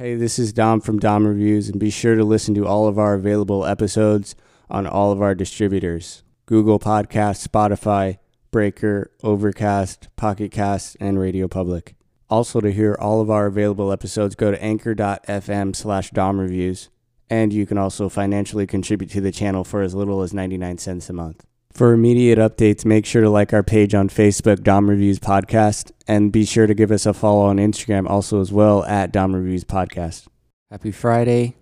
Hey, this is Dom from Dom Reviews, and be sure to listen to all of our available episodes on all of our distributors Google Podcasts, Spotify, Breaker, Overcast, Pocket Cast, and Radio Public. Also, to hear all of our available episodes, go to anchor.fm slash Dom Reviews, and you can also financially contribute to the channel for as little as 99 cents a month. For immediate updates, make sure to like our page on Facebook, Dom Reviews Podcast, and be sure to give us a follow on Instagram also as well at Dom Reviews Podcast. Happy Friday.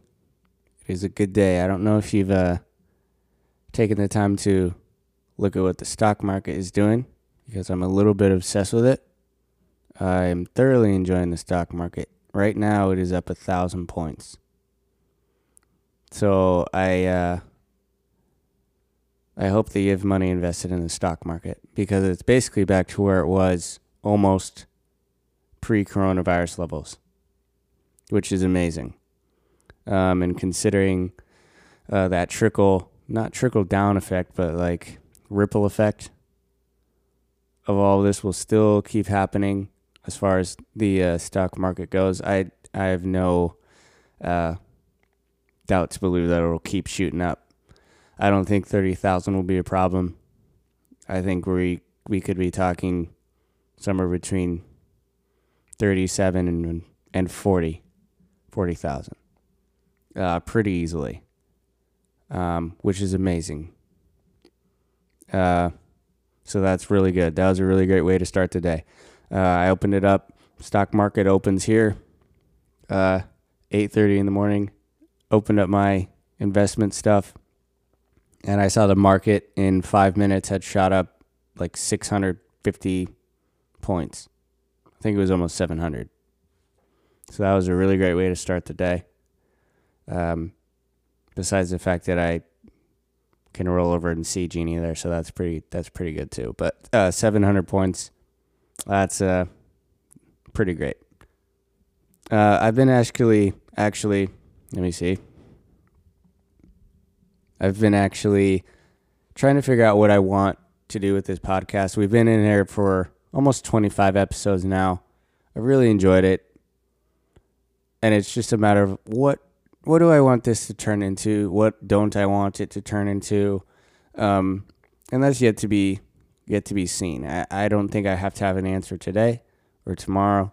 It is a good day. I don't know if you've uh, taken the time to look at what the stock market is doing because I'm a little bit obsessed with it. I'm thoroughly enjoying the stock market. Right now, it is up a thousand points. So I uh, I hope that you have money invested in the stock market because it's basically back to where it was almost pre-coronavirus levels, which is amazing. Um, and considering uh, that trickle, not trickle down effect, but like ripple effect of all this will still keep happening as far as the uh, stock market goes. I I have no uh, doubt to believe that it will keep shooting up. I don't think thirty thousand will be a problem. I think we we could be talking somewhere between thirty seven and and forty forty thousand, uh, pretty easily, um, which is amazing. Uh, so that's really good. That was a really great way to start the day. Uh, I opened it up. Stock market opens here, uh, eight thirty in the morning. Opened up my investment stuff, and I saw the market in five minutes had shot up like six hundred fifty points. I think it was almost seven hundred. So that was a really great way to start the day. Um, besides the fact that I can roll over and see Genie there, so that's pretty that's pretty good too. But uh, 700 points, that's uh, pretty great. Uh, I've been actually actually let me see. I've been actually trying to figure out what I want to do with this podcast. We've been in here for almost 25 episodes now. I really enjoyed it. And it's just a matter of what what do I want this to turn into? What don't I want it to turn into? Um, and that's yet to be yet to be seen. I, I don't think I have to have an answer today or tomorrow.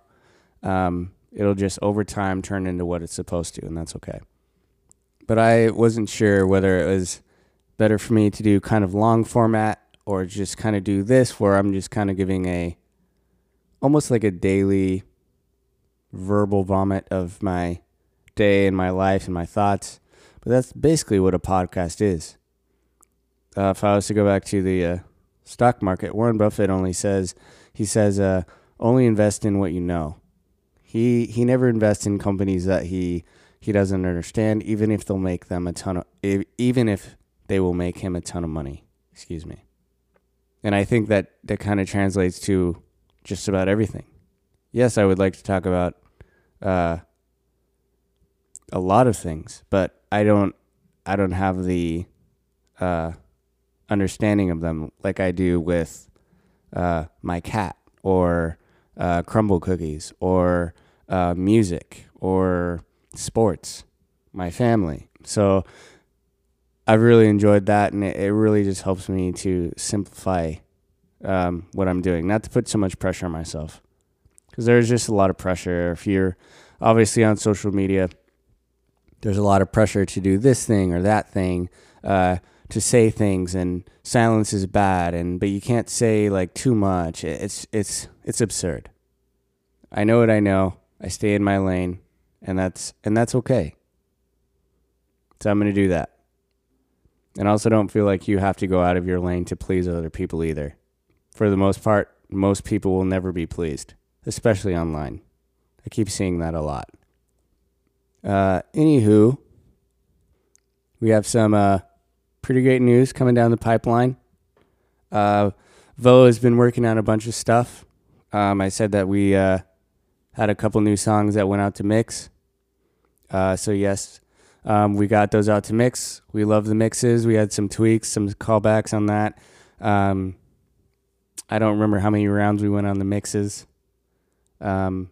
Um, it'll just over time turn into what it's supposed to, and that's okay. But I wasn't sure whether it was better for me to do kind of long format or just kind of do this where I'm just kind of giving a almost like a daily verbal vomit of my day and my life and my thoughts. But that's basically what a podcast is. Uh, if I was to go back to the uh, stock market, Warren Buffett only says he says uh, only invest in what you know. He he never invests in companies that he he doesn't understand, even if they'll make them a ton of even if they will make him a ton of money. Excuse me. And I think that that kind of translates to just about everything. Yes, I would like to talk about uh, a lot of things, but I don't I don't have the uh, understanding of them like I do with uh, my cat or uh, Crumbl cookies or uh, music or sports, my family. So I've really enjoyed that, and it, it really just helps me to simplify um, what I'm doing, not to put so much pressure on myself, because there's just a lot of pressure. If you're obviously on social media, there's a lot of pressure to do this thing or that thing, uh, to say things, and silence is bad, and but you can't say like too much. It's it's it's absurd. I know what I know. I stay in my lane, and that's and that's okay. So I'm going to do that. And also don't feel like you have to go out of your lane to please other people either. For the most part, most people will never be pleased, especially online. I keep seeing that a lot. Uh, anywho, we have some uh, pretty great news coming down the pipeline. Uh, Vo has been working on a bunch of stuff. Um, I said that we uh, had a couple new songs that went out to mix. Uh, so yes, um, we got those out to mix. We love the mixes. We had some tweaks, some callbacks on that. Um, I don't remember how many rounds we went on the mixes. Um,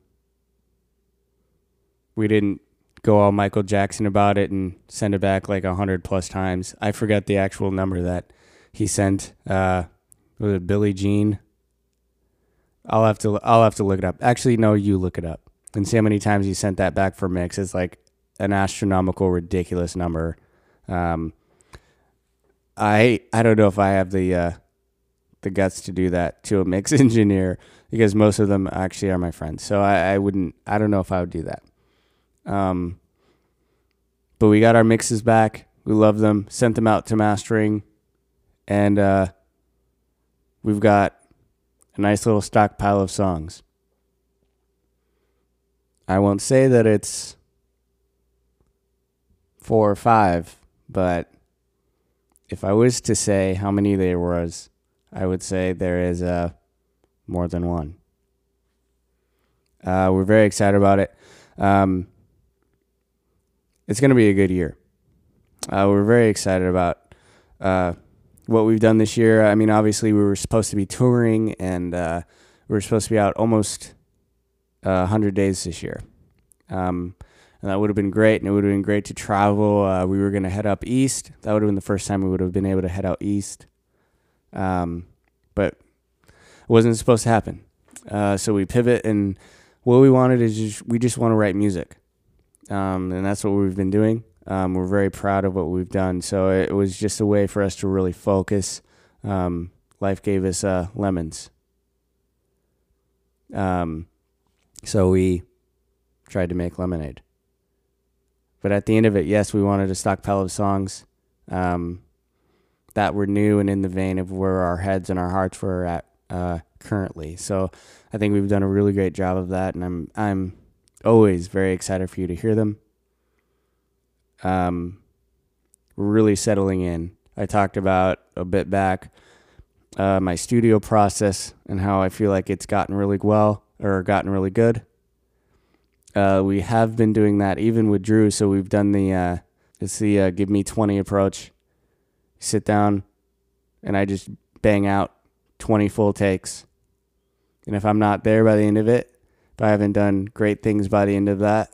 we didn't go all Michael Jackson about it and send it back like a hundred plus times. I forget the actual number that he sent. Uh, was it Billie Jean? I'll have to I'll have to look it up. Actually, no, you look it up and see how many times he sent that back for mix. It's like an astronomical, ridiculous number. Um, I I don't know if I have the uh, the guts to do that to a mix engineer because most of them actually are my friends. So I, I wouldn't. I don't know if I would do that. Um, but we got our mixes back. We love them. Sent them out to mastering, and uh, we've got a nice little stockpile of songs. I won't say that it's four or five, but if I was to say how many there was, I would say there is uh, more than one. Uh, we're very excited about it. Um, it's going to be a good year. Uh, we're very excited about uh, what we've done this year. I mean, obviously, we were supposed to be touring and uh, we were supposed to be out almost uh, 100 days this year. Um, and that would have been great, and it would have been great to travel. Uh, we were going to head up east. That would have been the first time we would have been able to head out east. Um, but it wasn't supposed to happen. Uh, so we pivot, and what we wanted is just, we just want to write music. Um, and that's what we've been doing. Um, we're very proud of what we've done. So it was just a way for us to really focus. Um, life gave us uh, lemons. Um, so we tried to make lemonade. But at the end of it, yes, we wanted a stockpile of songs um, that were new and in the vein of where our heads and our hearts were at uh, currently. So I think we've done a really great job of that, and I'm I'm always very excited for you to hear them. Um, really settling in. I talked about a bit back uh, my studio process and how I feel like it's gotten really well or gotten really good. Uh, we have been doing that even with Drew. So we've done the uh, it's the uh, give me twenty approach. Sit down, and I just bang out twenty full takes. And if I'm not there by the end of it, if I haven't done great things by the end of that,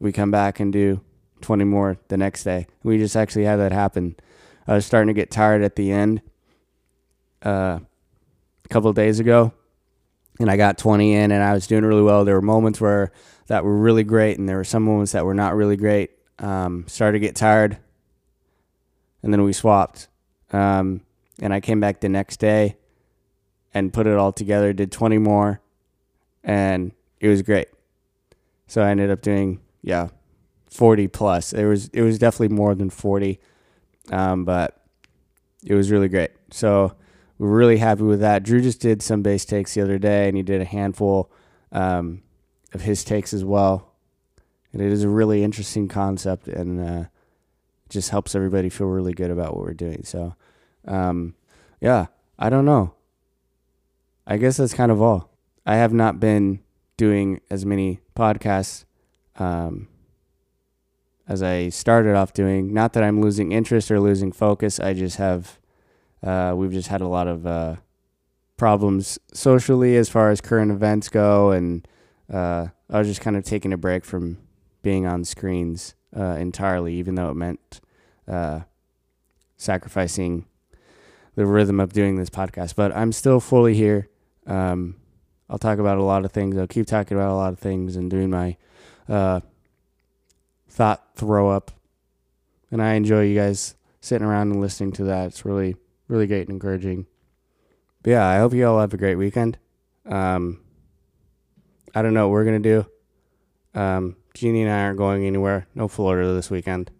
we come back and do twenty more the next day. We just actually had that happen. I was starting to get tired at the end. Uh, a couple days ago, and I got 20 in and I was doing really well. There were moments where that were really great, and there were some moments that were not really great. Um, started to get tired, and then we swapped. Um, and I came back the next day and put it all together, did 20 more, and it was great. So I ended up doing, yeah, 40 plus. It was it was definitely more than 40, um, but it was really great. So we're really happy with that. Drew just did some bass takes the other day, and he did a handful um, of his takes as well. And it is a really interesting concept, and uh, just helps everybody feel really good about what we're doing. So, um, yeah, I don't know. I guess that's kind of all. I have not been doing as many podcasts um, as I started off doing. Not that I'm losing interest or losing focus. I just have, uh, we've just had a lot of uh, problems socially as far as current events go, and uh, I was just kind of taking a break from being on screens uh, entirely, even though it meant uh, sacrificing the rhythm of doing this podcast. But I'm still fully here. Um, I'll talk about a lot of things. I'll keep talking about a lot of things and doing my uh, thought throw up. And I enjoy you guys sitting around and listening to that. It's really, really great and encouraging. But yeah, I hope you all have a great weekend. Um, I don't know what we're to do. Um, Jeannie and I aren't going anywhere. No Florida this weekend.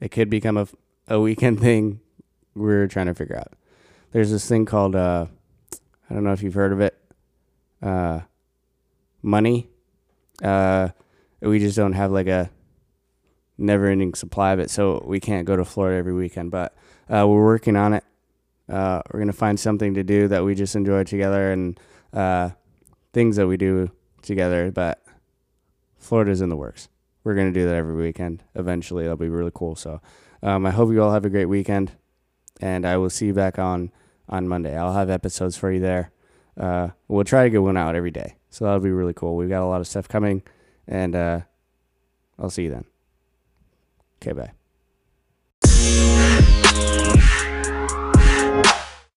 It could become a, a weekend thing we're trying to figure out. There's this thing called, uh, I don't know if you've heard of it, uh, money. Uh, we just don't have like a never ending supply of it, so we can't go to Florida every weekend. But uh, we're working on it. Uh, we're gonna find something to do that we just enjoy together and uh, things that we do together. But Florida's in the works. We're gonna do that every weekend. Eventually, it'll be really cool. So um, I hope you all have a great weekend, and I will see you back on on Monday. I'll have episodes for you there. Uh, we'll try to get one out every day, so that'll be really cool. We've got a lot of stuff coming, and uh, I'll see you then. Okay, bye.